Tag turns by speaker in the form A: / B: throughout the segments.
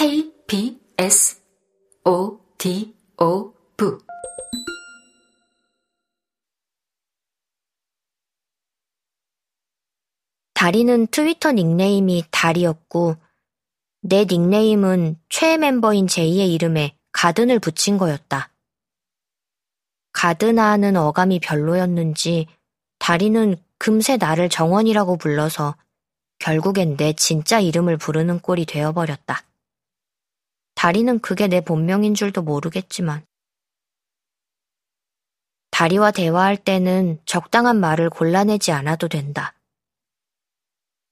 A: K, B, S, O, D, O, V.
B: 다리는 트위터 닉네임이 다리였고, 내 닉네임은 최애 멤버인 제이의 이름에 가든을 붙인 거였다. 가드나하는 어감이 별로였는지 다리는 금세 나를 정원이라고 불러서 결국엔 내 진짜 이름을 부르는 꼴이 되어버렸다. 다리는 그게 내 본명인 줄도 모르겠지만. 다리와 대화할 때는 적당한 말을 골라내지 않아도 된다.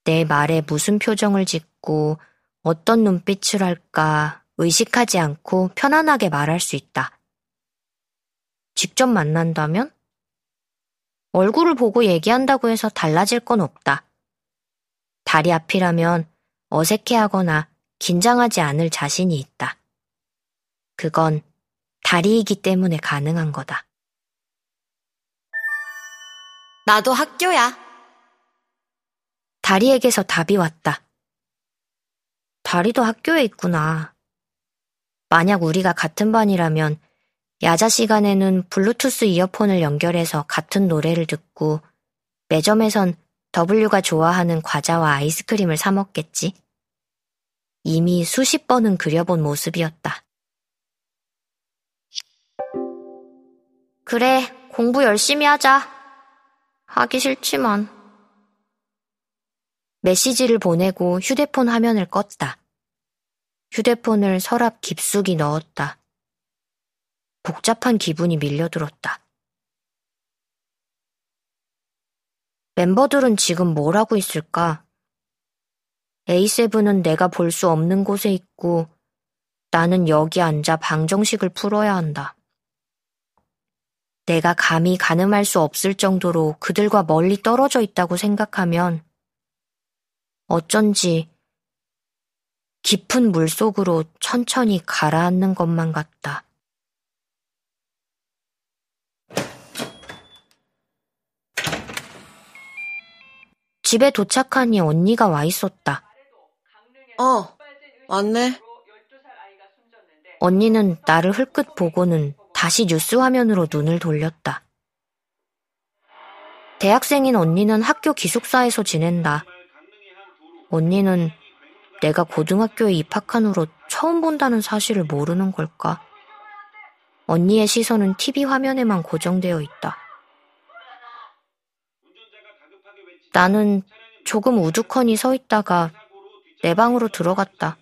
B: 내 말에 무슨 표정을 짓고 어떤 눈빛을 할까 의식하지 않고 편안하게 말할 수 있다. 직접 만난다면? 얼굴을 보고 얘기한다고 해서 달라질 건 없다. 다리 앞이라면 어색해하거나 긴장하지 않을 자신이 있다. 그건 다리이기 때문에 가능한 거다.
C: 나도 학교야.
B: 다리에게서 답이 왔다. 다리도 학교에 있구나. 만약 우리가 같은 반이라면 야자 시간에는 블루투스 이어폰을 연결해서 같은 노래를 듣고 매점에선 W가 좋아하는 과자와 아이스크림을 사 먹겠지. 이미 수십 번은 그려본 모습이었다. 그래, 공부 열심히 하자. 하기 싫지만. 메시지를 보내고 휴대폰 화면을 껐다. 휴대폰을 서랍 깊숙이 넣었다. 복잡한 기분이 밀려들었다. 멤버들은 지금 뭘 하고 있을까? A7은 내가 볼 수 없는 곳에 있고 나는 여기 앉아 방정식을 풀어야 한다. 내가 감히 가늠할 수 없을 정도로 그들과 멀리 떨어져 있다고 생각하면 어쩐지 깊은 물 속으로 천천히 가라앉는 것만 같다. 집에 도착하니 언니가 와 있었다.
C: 어, 왔네.
B: 언니는 나를 흘끗 보고는 다시 뉴스 화면으로 눈을 돌렸다. 대학생인 언니는 학교 기숙사에서 지낸다. 언니는 내가 고등학교에 입학한 후로 처음 본다는 사실을 모르는 걸까? 언니의 시선은 TV 화면에만 고정되어 있다. 나는 조금 우두커니 서 있다가 내 방으로 들어갔다.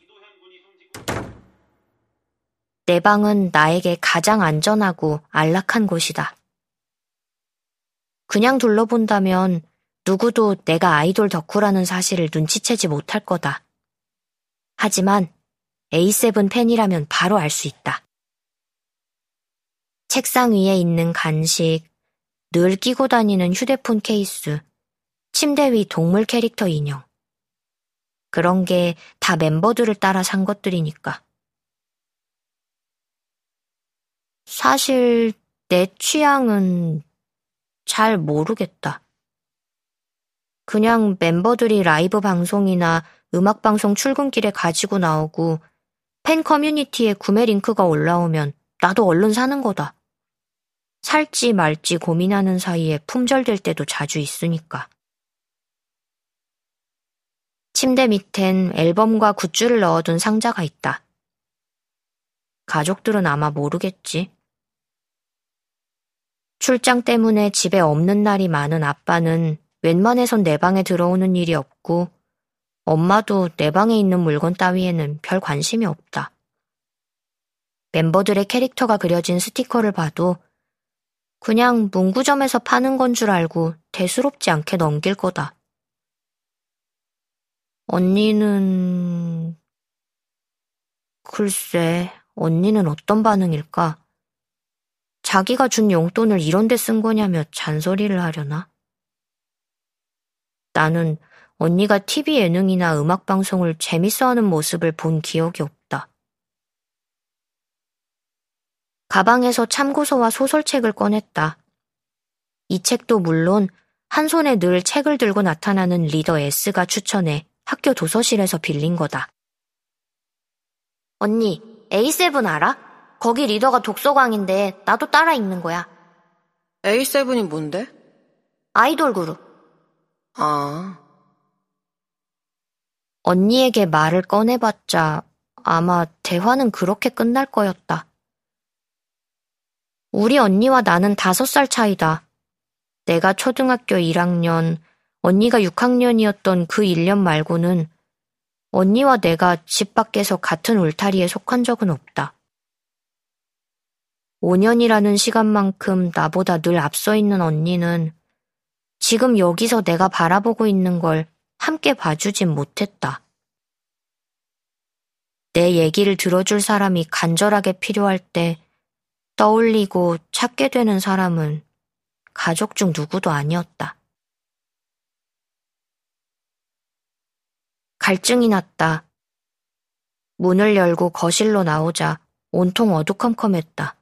B: 내 방은 나에게 가장 안전하고 안락한 곳이다. 그냥 둘러본다면 누구도 내가 아이돌 덕후라는 사실을 눈치채지 못할 거다. 하지만 A7 팬이라면 바로 알 수 있다. 책상 위에 있는 간식, 늘 끼고 다니는 휴대폰 케이스, 침대 위 동물 캐릭터 인형. 그런 게 다 멤버들을 따라 산 것들이니까. 사실 내 취향은 잘 모르겠다. 그냥 멤버들이 라이브 방송이나 음악 방송 출근길에 가지고 나오고 팬 커뮤니티에 구매 링크가 올라오면 나도 얼른 사는 거다. 살지 말지 고민하는 사이에 품절될 때도 자주 있으니까. 침대 밑엔 앨범과 굿즈를 넣어둔 상자가 있다. 가족들은 아마 모르겠지. 출장 때문에 집에 없는 날이 많은 아빠는 웬만해선 내 방에 들어오는 일이 없고 엄마도 내 방에 있는 물건 따위에는 별 관심이 없다. 멤버들의 캐릭터가 그려진 스티커를 봐도 그냥 문구점에서 파는 건 줄 알고 대수롭지 않게 넘길 거다. 언니는... 글쎄, 언니는 어떤 반응일까? 자기가 준 용돈을 이런 데 쓴 거냐며 잔소리를 하려나? 나는 언니가 TV 예능이나 음악 방송을 재밌어하는 모습을 본 기억이 없다. 가방에서 참고서와 소설책을 꺼냈다. 이 책도 물론 한 손에 늘 책을 들고 나타나는 리더 S가 추천해 학교 도서실에서 빌린 거다. 언니, A7 알아? 거기 리더가 독서광인데 나도 따라 읽는 거야.
C: A7이 뭔데?
B: 아이돌 그룹.
C: 아,
B: 언니에게 말을 꺼내봤자 아마 대화는 그렇게 끝날 거였다. 우리 언니와 나는 다섯 살 차이다. 내가 초등학교 1학년, 언니가 6학년이었던 그 1년 말고는 언니와 내가 집 밖에서 같은 울타리에 속한 적은 없다. 5년이라는 시간만큼 나보다 늘 앞서 있는 언니는 지금 여기서 내가 바라보고 있는 걸 함께 봐주진 못했다. 내 얘기를 들어줄 사람이 간절하게 필요할 때 떠올리고 찾게 되는 사람은 가족 중 누구도 아니었다. 갈증이 났다. 문을 열고 거실로 나오자 온통 어두컴컴했다.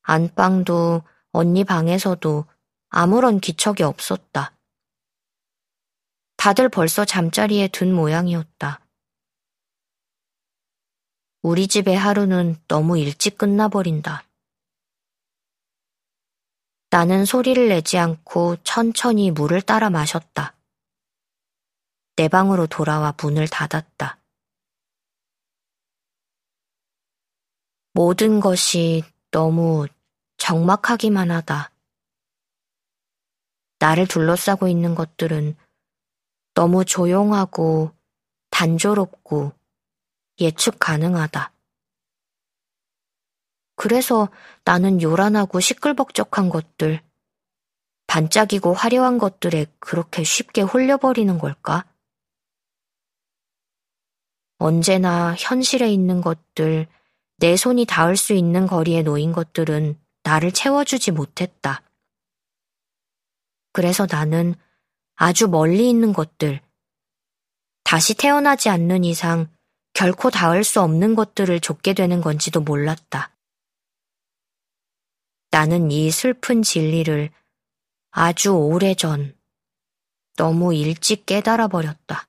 B: 안방도 언니 방에서도 아무런 기척이 없었다. 다들 벌써 잠자리에 든 모양이었다. 우리 집의 하루는 너무 일찍 끝나버린다. 나는 소리를 내지 않고 천천히 물을 따라 마셨다. 내 방으로 돌아와 문을 닫았다. 모든 것이 너무 적막하기만 하다. 나를 둘러싸고 있는 것들은 너무 조용하고 단조롭고 예측 가능하다. 그래서 나는 요란하고 시끌벅적한 것들, 반짝이고 화려한 것들에 그렇게 쉽게 홀려버리는 걸까? 언제나 현실에 있는 것들, 내 손이 닿을 수 있는 거리에 놓인 것들은 나를 채워주지 못했다. 그래서 나는 아주 멀리 있는 것들, 다시 태어나지 않는 이상 결코 닿을 수 없는 것들을 줬게 되는 건지도 몰랐다. 나는 이 슬픈 진리를 아주 오래전, 너무 일찍 깨달아 버렸다.